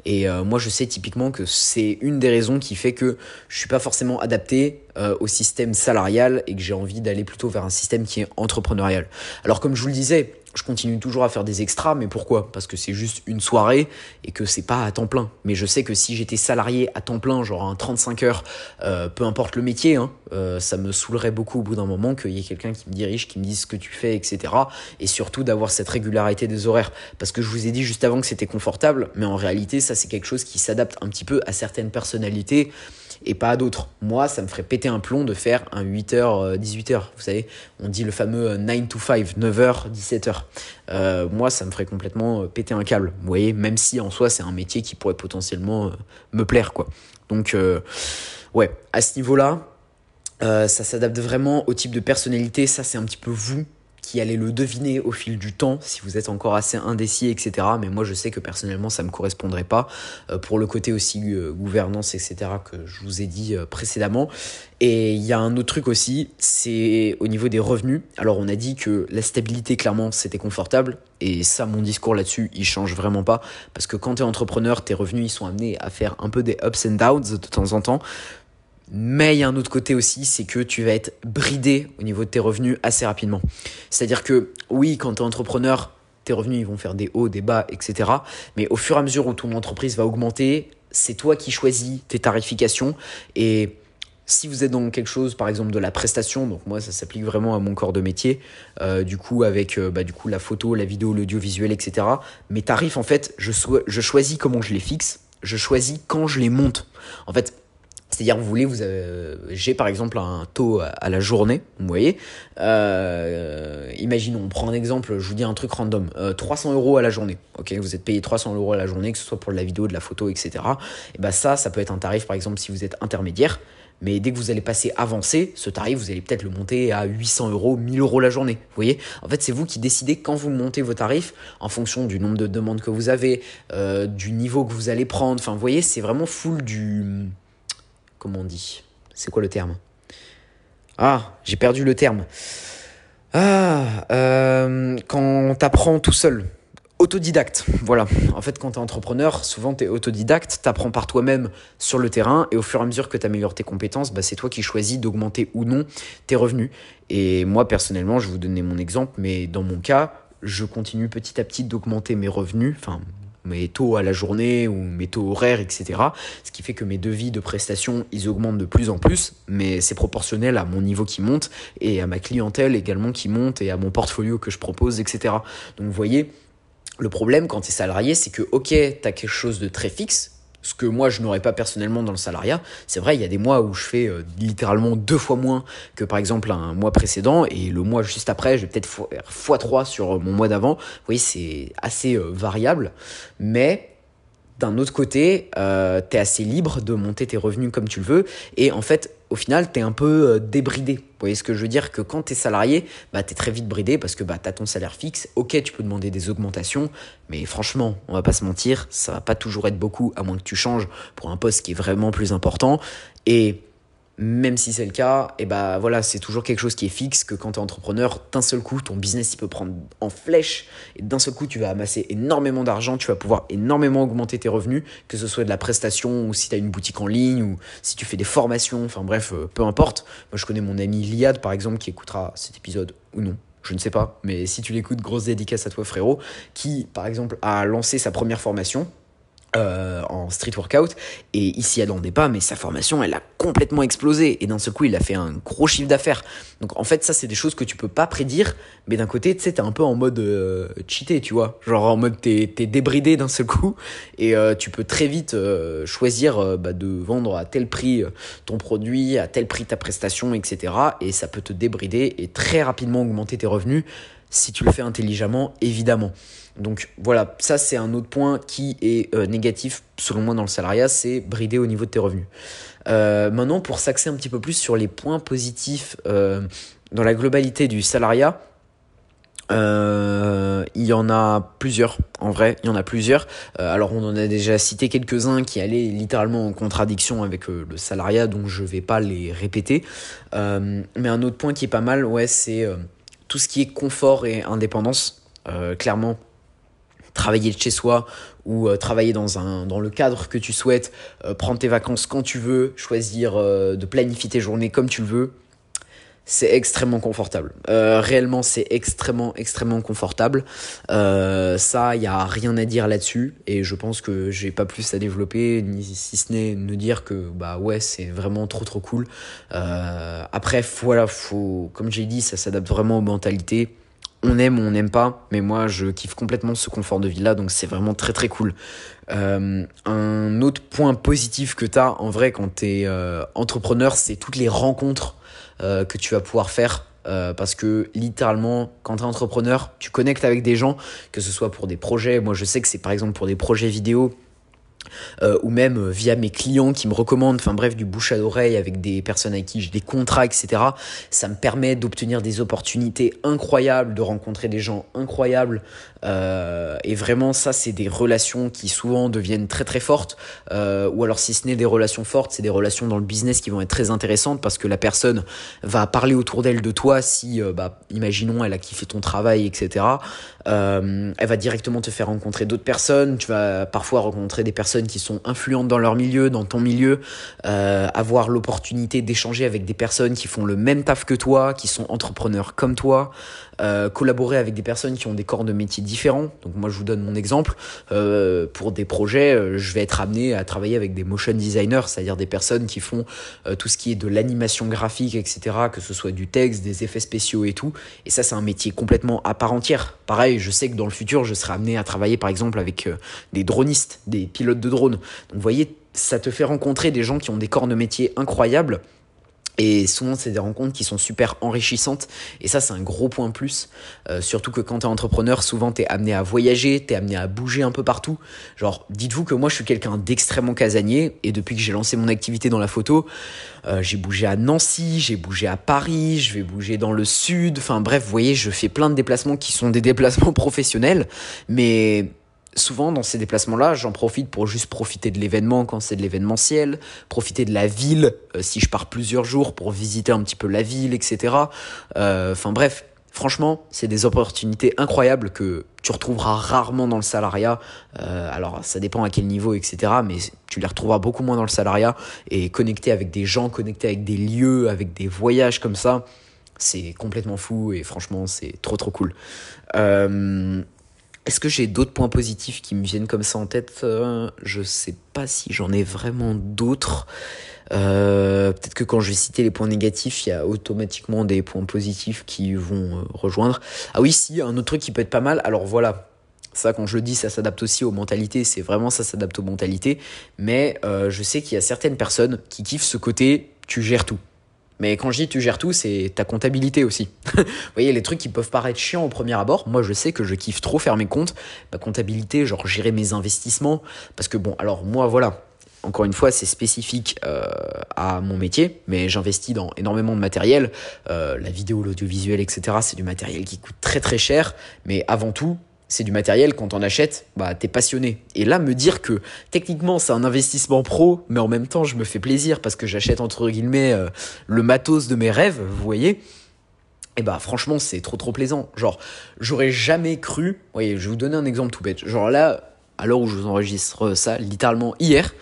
Et moi, je sais typiquement que c'est une des raisons qui fait que je suis pas forcément adapté au système salarial et que j'ai envie d'aller plutôt vers un système qui est entrepreneurial. Alors, comme je vous le disais, je continue toujours à faire des extras, mais pourquoi? Parce que c'est juste une soirée et que c'est pas à temps plein. Mais je sais que si j'étais salarié à temps plein, genre un 35 heures, euh, peu importe le métier, hein, euh, ça me saoulerait beaucoup au bout d'un moment qu'il y ait quelqu'un qui me dirige, qui me dise ce que tu fais, etc. Et surtout d'avoir cette régularité des horaires. Parce que je vous ai dit juste avant que c'était confortable, mais en réalité, ça c'est quelque chose qui s'adapte un petit peu à certaines personnalités et pas à d'autres. Moi, ça me ferait péter un plomb de faire un 8h, 18h. Vous savez, on dit le fameux 9 to 5, 9h, 17h. moi, ça me ferait complètement euh, péter un câble. Vous voyez, même si en soi, c'est un métier qui pourrait potentiellement euh, me plaire, quoi. Donc, euh, ouais, à ce niveau-là, ça s'adapte vraiment au type de personnalité. Ça, c'est un petit peu vous qui allez le deviner au fil du temps si vous êtes encore assez indécis, etc. Mais moi, je sais que personnellement, ça ne me correspondrait pas euh, pour le côté aussi euh, gouvernance, etc. que je vous ai dit euh, précédemment. Et il y a un autre truc aussi, c'est au niveau des revenus. Alors, on a dit que la stabilité, clairement, c'était confortable. Et ça, mon discours là-dessus, il change vraiment pas. Parce que quand tu es entrepreneur, tes revenus, ils sont amenés à faire un peu des ups and downs de temps en temps. Mais il y a un autre côté aussi, c'est que tu vas être bridé au niveau de tes revenus assez rapidement. C'est-à-dire que oui, quand tu es entrepreneur, tes revenus ils vont faire des hauts, des bas, etc. Mais au fur et à mesure où ton entreprise va augmenter, c'est toi qui choisis tes tarifications. Et si vous êtes dans quelque chose, par exemple de la prestation, donc moi ça s'applique vraiment à mon corps de métier, euh, du coup avec euh, bah, du coup la photo, la vidéo, l'audiovisuel, etc. Mes tarifs en fait, je, je choisis comment je les fixe, je choisis quand je les monte. En fait, c'est-à-dire, vous voulez, vous j'ai par exemple un taux à la journée, vous voyez. Euh, imaginons, on prend un exemple, je vous dis un truc random, 300 euh, euros à la journée. Ok, vous êtes payé 300 euros à la journée, que ce soit pour la vidéo, de la photo, etc. Et ben ça, ça peut être un tarif, par exemple, si vous êtes intermédiaire. Mais dès que vous allez passer avancé, ce tarif, vous allez peut-être le monter à 800 euros, 1000 euros la journée. Vous voyez? En fait, c'est vous qui décidez quand vous montez vos tarifs en fonction du nombre de demandes que vous avez, euh, du niveau que vous allez prendre. Enfin, vous voyez, c'est vraiment full du comment on dit C'est quoi le terme? Ah, j'ai perdu le terme. Ah, euh, quand t'apprends tout seul. Autodidacte, voilà. En fait, quand tu es entrepreneur, souvent tu es autodidacte, tu apprends par toi-même sur le terrain et au fur et à mesure que tu améliores tes compétences, bah, c'est toi qui choisis d'augmenter ou non tes revenus. Et moi, personnellement, je vous donner mon exemple, mais dans mon cas, je continue petit à petit d'augmenter mes revenus, enfin mes taux à la journée ou mes taux horaires, etc. Ce qui fait que mes devis de prestations, ils augmentent de plus en plus, mais c'est proportionnel à mon niveau qui monte et à ma clientèle également qui monte et à mon portfolio que je propose, etc. Donc vous voyez, le problème quand tu es salarié, c'est que ok, tu as quelque chose de très fixe, ce que moi je n'aurais pas personnellement dans le salariat. C'est vrai, il y a des mois où je fais euh, littéralement deux fois moins que par exemple un mois précédent et le mois juste après, je vais peut-être faire x3 sur mon mois d'avant. Vous voyez, c'est assez euh, variable, mais d'un autre côté, euh, tu es assez libre de monter tes revenus comme tu le veux. Et en fait, au final, tu es un peu euh, débridé. Vous voyez ce que je veux dire? Que quand tu es salarié, bah, tu es très vite bridé parce que bah, tu as ton salaire fixe. Ok, tu peux demander des augmentations, mais franchement, on va pas se mentir, ça va pas toujours être beaucoup, à moins que tu changes pour un poste qui est vraiment plus important. Et même si c'est le cas, et eh bah voilà, c'est toujours quelque chose qui est fixe, que quand tu es entrepreneur, d'un seul coup, ton business il peut prendre en flèche, et d'un seul coup, tu vas amasser énormément d'argent, tu vas pouvoir énormément augmenter tes revenus, que ce soit de la prestation, ou si tu as une boutique en ligne, ou si tu fais des formations, enfin bref, euh, peu importe. Moi, je connais mon ami Liad, par exemple, qui écoutera cet épisode ou non. Je ne sais pas, mais si tu l'écoutes, grosse dédicace à toi frérot, qui par exemple a lancé sa première formation, euh, en street workout. Et ici à pas mais sa formation elle a complètement explosé. Et d'un seul coup il a fait un gros chiffre d'affaires. Donc en fait ça c'est des choses que tu peux pas prédire. Mais d'un côté tu sais t'es un peu en mode euh, cheaté tu vois. Genre en mode t'es es débridé d'un seul coup. Et euh, tu peux très vite euh, choisir bah, de vendre à tel prix ton produit à tel prix ta prestation etc et ça peut te débrider et très rapidement augmenter tes revenus si tu le fais intelligemment évidemment donc voilà, ça c'est un autre point qui est euh, négatif selon moi dans le salariat, c'est brider au niveau de tes revenus. Euh, maintenant, pour s'axer un petit peu plus sur les points positifs euh, dans la globalité du salariat, il y en a plusieurs, en vrai, il y en a plusieurs. alors on en a déjà cité quelques-uns qui allaient littéralement en contradiction avec le salariat, donc je vais pas les répéter. mais un autre point qui est pas mal, ouais, c'est tout ce qui est confort et indépendance. clairement, travailler de chez soi ou euh, travailler dans, le cadre que tu souhaites, euh, prendre tes vacances quand tu veux, choisir euh, de planifier tes journées comme tu le veux, c'est extrêmement confortable. réellement, c'est extrêmement, extrêmement confortable. ça, il n'y a rien à dire là-dessus. Et je pense que j'ai pas plus à développer, si ce n'est ne dire que, bah ouais, c'est vraiment trop, trop cool. après, voilà, faut, comme j'ai dit, ça s'adapte vraiment aux mentalités on aime ou on n'aime pas, mais moi je kiffe complètement ce confort de vie là, donc c'est vraiment très très cool. Euh, un autre point positif que tu as en vrai quand tu es euh, entrepreneur, c'est toutes les rencontres euh, que tu vas pouvoir faire. parce que littéralement, quand tu es entrepreneur, tu connectes avec des gens, que ce soit pour des projets. Moi, je sais que c'est par exemple pour des projets vidéo, euh, ou même euh, via mes clients qui me recommandent, enfin bref, du bouche à oreille avec des personnes avec qui j'ai des contrats, etc. Ça me permet d'obtenir des opportunités incroyables, de rencontrer des gens incroyables. Euh, et vraiment, ça, c'est des relations qui souvent deviennent très très fortes. ou alors, si ce n'est des relations fortes, c'est des relations dans le business qui vont être très intéressantes parce que la personne va parler autour d'elle de toi si, bah, imaginons, elle a kiffé ton travail, etc. elle va directement te faire rencontrer d'autres personnes. Tu vas parfois rencontrer des personnes qui sont influentes dans leur milieu, dans ton milieu, euh, avoir l'opportunité d'échanger avec des personnes qui font le même taf que toi, qui sont entrepreneurs comme toi, euh, collaborer avec des personnes qui ont des corps de métier différents. Donc moi je vous donne mon exemple. Euh, pour des projets, je vais être amené à travailler avec des motion designers, c'est-à-dire des personnes qui font tout ce qui est de l'animation graphique, etc., que ce soit du texte, des effets spéciaux et tout. Et ça c'est un métier complètement à part entière. Pareil, je sais que dans le futur, je serai amené à travailler par exemple avec des dronistes, des pilotes de drones. Donc vous voyez, ça te fait rencontrer des gens qui ont des corps de métier incroyables. Et souvent, c'est des rencontres qui sont super enrichissantes. Et ça, c'est un gros point plus. Euh, surtout que quand tu es entrepreneur, souvent, tu es amené à voyager, tu es amené à bouger un peu partout. Genre, dites-vous que moi, je suis quelqu'un d'extrêmement casanier. Et depuis que j'ai lancé mon activité dans la photo, euh, j'ai bougé à Nancy, j'ai bougé à Paris, je vais bouger dans le sud. Enfin bref, vous voyez, je fais plein de déplacements qui sont des déplacements professionnels. Mais souvent dans ces déplacements-là, j'en profite pour juste profiter de l'événement quand c'est de l'événementiel, profiter de la ville euh, si je pars plusieurs jours pour visiter un petit peu la ville, etc. Euh, enfin bref, franchement, c'est des opportunités incroyables que tu retrouveras rarement dans le salariat. Euh, alors ça dépend à quel niveau, etc. Mais tu les retrouveras beaucoup moins dans le salariat et connecté avec des gens, connecté avec des lieux, avec des voyages comme ça. C'est complètement fou et franchement c'est trop trop cool. Est-ce que j'ai d'autres points positifs qui me viennent comme ça en tête? Euh, Je sais pas si j'en ai vraiment d'autres. Euh, peut-être que quand je vais citer les points négatifs, il y a automatiquement des points positifs qui vont euh, rejoindre. Ah oui, si, un autre truc qui peut être pas mal. Alors voilà, ça quand je le dis, ça s'adapte aussi aux mentalités. C'est vraiment ça s'adapte aux mentalités. Mais je sais qu'il y a certaines personnes qui kiffent ce côté, tu gères tout. Mais quand je dis tu gères tout, c'est ta comptabilité aussi. Vous voyez, les trucs qui peuvent paraître chiants au premier abord, moi je sais que je kiffe trop faire mes comptes, ma comptabilité, genre gérer mes investissements. Parce que bon, alors moi voilà, encore une fois, c'est spécifique euh, à mon métier, mais j'investis dans énormément de matériel. Euh, la vidéo, l'audiovisuel, etc., c'est du matériel qui coûte très très cher. Mais avant tout, c'est du matériel, quand on achète, bah, t'es passionné. Et là, me dire que techniquement c'est un investissement pro, mais en même temps je me fais plaisir parce que j'achète entre guillemets euh, le matos de mes rêves, vous voyez. Et eh bah franchement c'est trop trop plaisant. Genre j'aurais jamais cru, voyez, je vais vous donner un exemple tout bête. Genre là, à l'heure où je vous enregistre ça, littéralement hier,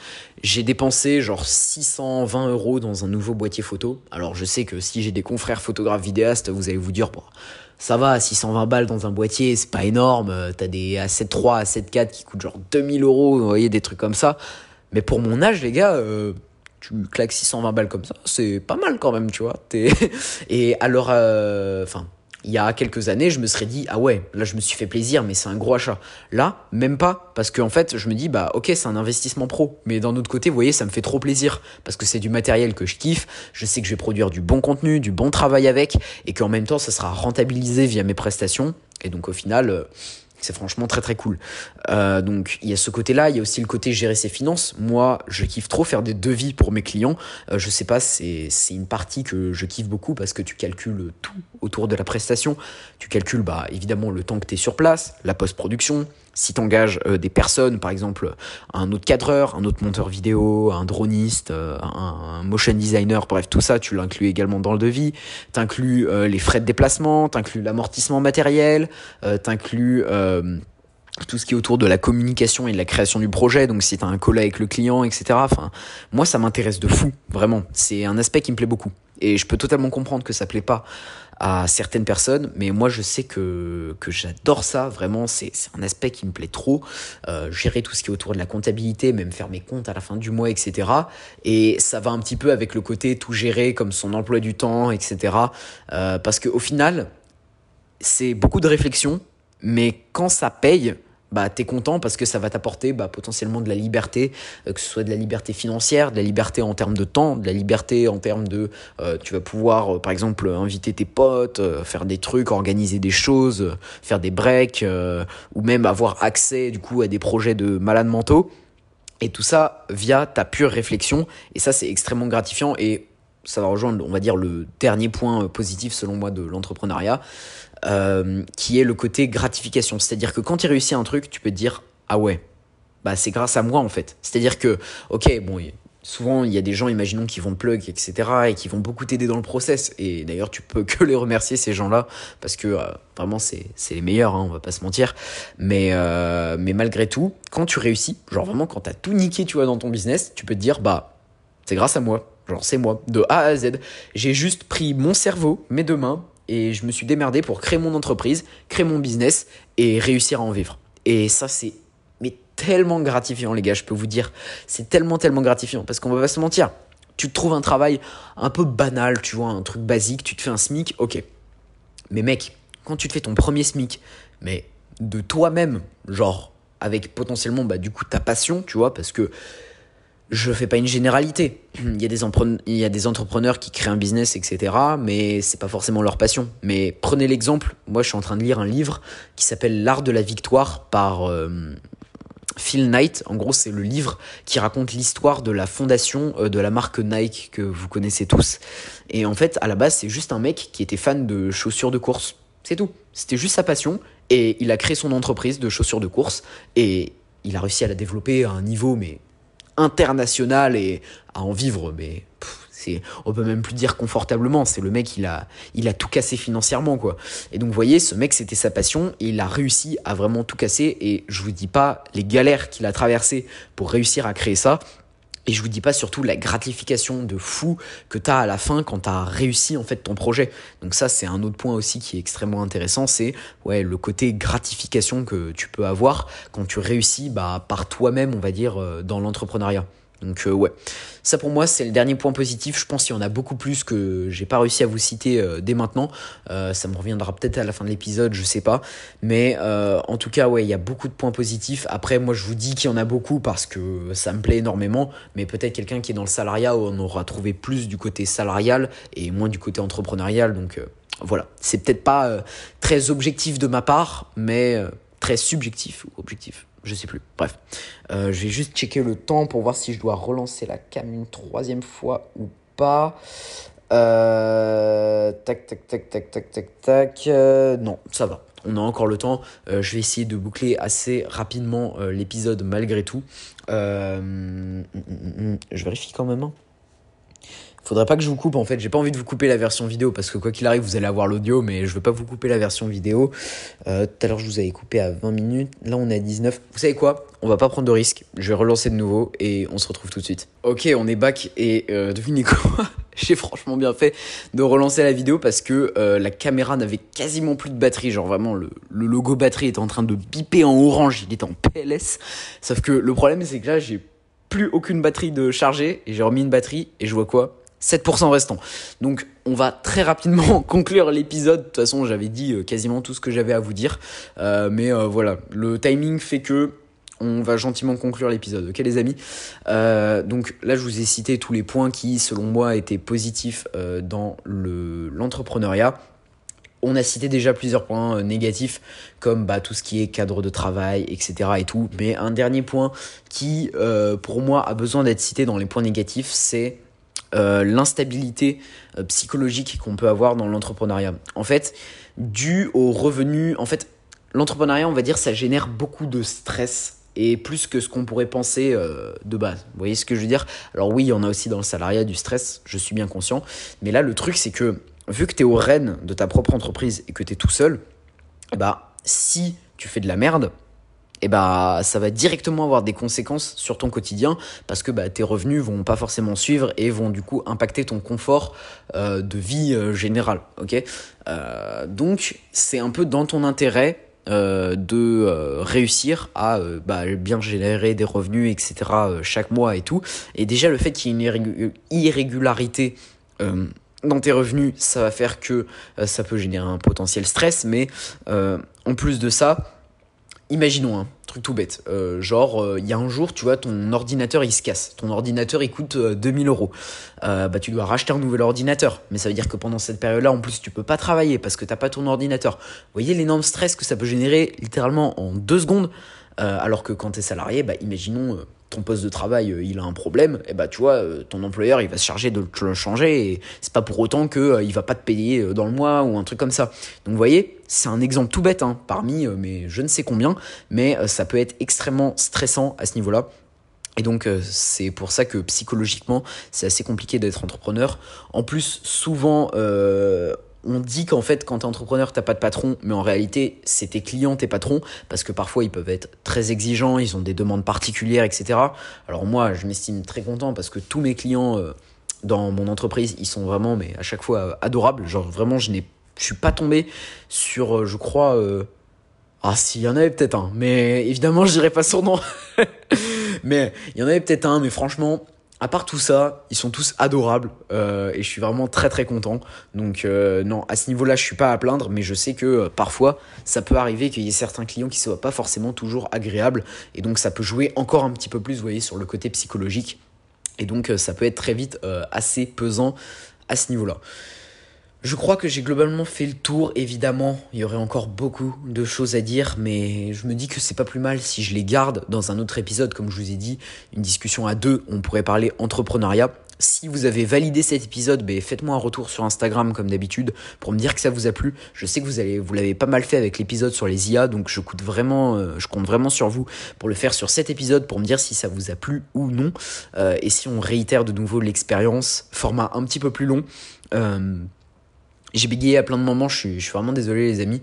j'ai dépensé genre 620 euros dans un nouveau boîtier photo. Alors je sais que si j'ai des confrères photographes vidéastes, vous allez vous dire, bon, ça va, 620 balles dans un boîtier, c'est pas énorme. Euh, t'as des A7 A7 qui coûtent genre 2000 euros, vous voyez, des trucs comme ça. Mais pour mon âge, les gars, euh, tu claques 620 balles comme ça, c'est pas mal quand même, tu vois. Et alors, euh, enfin, il y a quelques années, je me serais dit, ah ouais, là je me suis fait plaisir, mais c'est un gros achat. Là, même pas, parce qu'en fait, je me dis, bah ok, c'est un investissement pro. Mais d'un autre côté, vous voyez, ça me fait trop plaisir, parce que c'est du matériel que je kiffe, je sais que je vais produire du bon contenu, du bon travail avec, et qu'en même temps, ça sera rentabilisé via mes prestations. Et donc au final, euh, c'est franchement très très cool. Euh, donc il y a ce côté-là, il y a aussi le côté gérer ses finances. Moi, je kiffe trop faire des devis pour mes clients. Euh, je sais pas, c'est une partie que je kiffe beaucoup parce que tu calcules tout autour de la prestation. Tu calcules bah évidemment le temps que tu es sur place, la post-production, si tu engages euh, des personnes, par exemple un autre cadreur, un autre monteur vidéo, un droniste, euh, un, motion designer, bref, tout ça, tu l'inclus également dans le devis. Tu inclus euh, les frais de déplacement, tu inclus l'amortissement matériel, tu inclus tout ce qui est autour de la communication et de la création du projet, donc si tu as un call avec le client, etc. Enfin, moi, ça m'intéresse de fou, vraiment. C'est un aspect qui me plaît beaucoup. Et je peux totalement comprendre que ça plaît pas à certaines personnes, mais moi je sais que, que j'adore ça, vraiment, c'est un aspect qui me plaît trop. Euh, gérer tout ce qui est autour de la comptabilité, même faire mes comptes à la fin du mois, etc. Et ça va un petit peu avec le côté tout gérer, comme son emploi du temps, etc. Euh, parce qu'au final, c'est beaucoup de réflexion, mais quand ça paye, bah t'es content parce que ça va t'apporter bah, potentiellement de la liberté, euh, que ce soit de la liberté financière, de la liberté en termes de temps, de la liberté en termes de euh, tu vas pouvoir euh, par exemple inviter tes potes, faire des trucs, organiser des choses, faire des breaks ou même avoir accès du coup à des projets de malades mentaux. Et tout ça via ta pure réflexion. Et ça, c'est extrêmement gratifiant. Et ça va rejoindre, on va dire, le dernier point positif selon moi de l'entrepreneuriat, euh, qui est le côté gratification. C'est-à-dire que quand tu réussis un truc, tu peux te dire, ah ouais, bah c'est grâce à moi en fait. C'est-à-dire que, ok, bon, souvent il y a des gens, imaginons, qui vont plug, etc., et qui vont beaucoup t'aider dans le process. Et d'ailleurs, tu peux que les remercier ces gens-là parce que euh, vraiment c'est les meilleurs, hein, on va pas se mentir. Mais euh, mais malgré tout, quand tu réussis, genre vraiment quand t'as tout niqué, tu vois, dans ton business, tu peux te dire bah c'est grâce à moi. Genre c'est moi, de A à Z. J'ai juste pris mon cerveau, mes deux mains, et je me suis démerdé pour créer mon entreprise, créer mon business et réussir à en vivre. Et ça c'est tellement gratifiant, les gars, je peux vous dire. C'est tellement, tellement gratifiant. Parce qu'on va pas se mentir. Tu te trouves un travail un peu banal, tu vois, un truc basique, tu te fais un SMIC, ok. Mais mec, quand tu te fais ton premier SMIC, mais de toi-même, genre, avec potentiellement, bah, du coup, ta passion, tu vois, parce que je fais pas une généralité. Il y, a des il y a des entrepreneurs qui créent un business, etc. Mais c'est pas forcément leur passion. Mais prenez l'exemple. Moi, je suis en train de lire un livre qui s'appelle L'art de la victoire par euh, Phil Knight, en gros, c'est le livre qui raconte l'histoire de la fondation euh, de la marque Nike que vous connaissez tous. Et en fait, à la base, c'est juste un mec qui était fan de chaussures de course. C'est tout. C'était juste sa passion. Et il a créé son entreprise de chaussures de course. Et il a réussi à la développer à un niveau, mais international et à en vivre, mais on peut même plus dire confortablement. C'est le mec, il a, il a tout cassé financièrement, quoi. Et donc, vous voyez, ce mec, c'était sa passion et il a réussi à vraiment tout casser. Et je vous dis pas les galères qu'il a traversées pour réussir à créer ça. Et je vous dis pas surtout la gratification de fou que tu as à la fin quand tu as réussi en fait ton projet. Donc ça c'est un autre point aussi qui est extrêmement intéressant, c'est ouais, le côté gratification que tu peux avoir quand tu réussis bah, par toi-même, on va dire euh, dans l'entrepreneuriat. Donc euh, ouais, ça pour moi c'est le dernier point positif. Je pense qu'il y en a beaucoup plus que j'ai pas réussi à vous citer euh, dès maintenant. Euh, ça me reviendra peut-être à la fin de l'épisode, je sais pas. Mais en tout cas ouais, il y a beaucoup de points positifs. Après moi je vous dis qu'il y en a beaucoup parce que ça me plaît énormément. Mais peut-être quelqu'un qui est dans le salariat on aura trouvé plus du côté salarial et moins du côté entrepreneurial. Donc voilà, c'est peut-être pas très objectif de ma part, mais très subjectif ou objectif je sais plus. Bref, euh, je vais juste checker le temps pour voir si je dois relancer la cam une troisième fois ou pas. Euh, tac, tac, tac, tac, tac, tac, tac. Euh, non, ça va. On a encore le temps. je vais essayer de boucler assez rapidement l'épisode malgré tout. Mm, mm, mm, je vérifie quand même. Hein. Faudrait pas que je vous coupe en fait, j'ai pas envie de vous couper la version vidéo parce que quoi qu'il arrive vous allez avoir l'audio mais je veux pas vous couper la version vidéo. Euh, tout à l'heure je vous avais coupé à 20 minutes, là on est à 19. Vous savez quoi? On va pas prendre de risque, je vais relancer de nouveau et on se retrouve tout de suite. Ok on est back et euh, devinez quoi? J'ai franchement bien fait de relancer la vidéo parce que euh, la caméra n'avait quasiment plus de batterie, genre vraiment le, logo batterie était en train de biper en orange, il était en PLS. Sauf que le problème c'est que là j'ai plus aucune batterie de charger et j'ai remis une batterie et je vois quoi? 7% restant. Donc on va très rapidement conclure l'épisode. De toute façon, j'avais dit euh, quasiment tout ce que j'avais à vous dire. Euh, mais euh, voilà, le timing fait que on va gentiment conclure l'épisode. Ok les amis? Donc là, je vous ai cité tous les points qui, selon moi, étaient positifs dans l'entrepreneuriat. on a cité déjà plusieurs points négatifs, comme bah, tout ce qui est cadre de travail, etc. et tout. Mais un dernier point qui, pour moi, a besoin d'être cité dans les points négatifs, c'est euh, l'instabilité euh, psychologique qu'on peut avoir dans l'entrepreneuriat. En fait, dû aux revenus, en fait, l'entrepreneuriat, on va dire, ça génère beaucoup de stress et plus que ce qu'on pourrait penser euh, de base. Vous voyez ce que je veux dire? Alors oui, il y en a aussi dans le salariat du stress, je suis bien conscient. Mais là, le truc, c'est que vu que tu es au rêne de ta propre entreprise et que tu es tout seul, bah si tu fais de la merde, et eh bah ça va directement avoir des conséquences sur ton quotidien parce que bah, tes revenus vont pas forcément suivre et vont du coup impacter ton confort euh, de vie euh, général. Ok, euh, donc c'est un peu dans ton intérêt de réussir à bah, bien générer des revenus, etc. chaque mois et tout. Et déjà le fait qu'il y ait une irrégularité dans tes revenus, ça va faire que ça peut générer un potentiel stress, mais en plus de ça, imaginons un truc tout bête. Euh, genre, il euh, y a un jour, tu vois, ton ordinateur il se casse. Ton ordinateur il coûte 2000 euh, euros. bah, tu dois racheter un nouvel ordinateur. Mais ça veut dire que pendant cette période-là, en plus, tu peux pas travailler parce que t'as pas ton ordinateur. Vous voyez l'énorme stress que ça peut générer littéralement en deux secondes? alors que quand tu es salarié, bah, imaginons ton poste de travail, il a un problème, et bah tu vois, ton employeur, il va se charger de le changer, et c'est pas pour autant qu'il il va pas te payer dans le mois ou un truc comme ça. Donc vous voyez, c'est un exemple tout bête, hein, parmi mais je ne sais combien, mais ça peut être extrêmement stressant à ce niveau-là. Et donc c'est pour ça que psychologiquement c'est assez compliqué d'être entrepreneur. En plus souvent on dit qu'en fait, quand t'es entrepreneur, t'as pas de patron, mais en réalité, c'est tes clients, tes patrons, parce que parfois, ils peuvent être très exigeants, ils ont des demandes particulières, etc. Alors moi, je m'estime très content parce que tous mes clients euh, dans mon entreprise, ils sont vraiment, mais à chaque fois, euh, adorables. Genre, vraiment, je n'ai, je suis pas tombé sur, euh, je crois, ah, s'il y en avait peut-être un, mais évidemment, je dirais pas son nom. mais il y en avait peut-être un, mais franchement, à part tout ça, ils sont tous adorables euh, et je suis vraiment très très content. Donc euh, non, à ce niveau-là, je suis pas à plaindre, mais je sais que euh, parfois ça peut arriver qu'il y ait certains clients qui soient pas forcément toujours agréables et donc ça peut jouer encore un petit peu plus, vous voyez, sur le côté psychologique. Et donc ça peut être très vite assez pesant à ce niveau-là. Je crois que j'ai globalement fait le tour. Évidemment, il y aurait encore beaucoup de choses à dire, mais je me dis que c'est pas plus mal si je les garde dans un autre épisode, comme je vous ai dit, une discussion à deux. On pourrait parler entrepreneuriat. Si vous avez validé cet épisode, ben faites-moi un retour sur Instagram comme d'habitude pour me dire que ça vous a plu. Je sais que vous allez, vous l'avez pas mal fait avec l'épisode sur les IA, donc je compte vraiment, euh, je compte vraiment sur vous pour le faire sur cet épisode pour me dire si ça vous a plu ou non. Euh, et si on réitère de nouveau l'expérience, format un petit peu plus long. Euh, j'ai bégayé à plein de moments, je suis, je suis vraiment désolé les amis,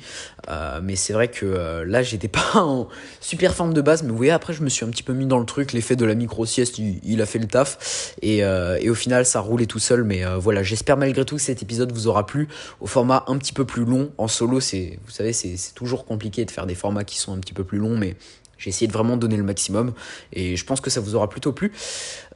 euh, mais c'est vrai que euh, là j'étais pas en super forme de base, mais vous voyez après je me suis un petit peu mis dans le truc, l'effet de la micro-sieste il, a fait le taf, et, euh, et, au final ça roulait tout seul, mais voilà j'espère malgré tout que cet épisode vous aura plu, au format un petit peu plus long, en solo c'est, vous savez c'est toujours compliqué de faire des formats qui sont un petit peu plus longs, mais j'ai essayé de vraiment donner le maximum. Et je pense que ça vous aura plutôt plu.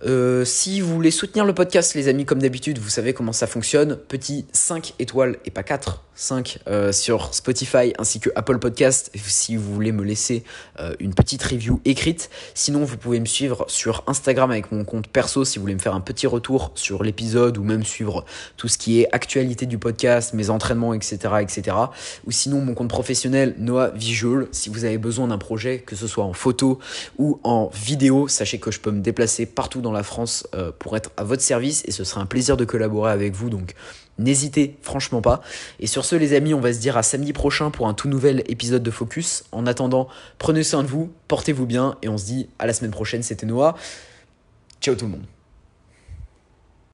Euh, si vous voulez soutenir le podcast, les amis, comme d'habitude, vous savez comment ça fonctionne. Petit 5 étoiles et pas 4, 5 euh, sur Spotify ainsi que Apple Podcast si vous voulez me laisser euh, une petite review écrite. Sinon, vous pouvez me suivre sur Instagram avec mon compte perso si vous voulez me faire un petit retour sur l'épisode ou même suivre tout ce qui est actualité du podcast, mes entraînements, etc. etc. Ou sinon, mon compte professionnel Noah Visual si vous avez besoin d'un projet, que ce soit en photo ou en vidéo, sachez que je peux me déplacer partout la France euh, pour être à votre service et ce sera un plaisir de collaborer avec vous. Donc N'hésitez franchement pas. Et sur ce, les amis, on va se dire à samedi prochain pour un tout nouvel épisode de Focus. En attendant, prenez soin de vous, portez-vous bien et on se dit à la semaine prochaine. C'était Noah. Ciao tout le monde.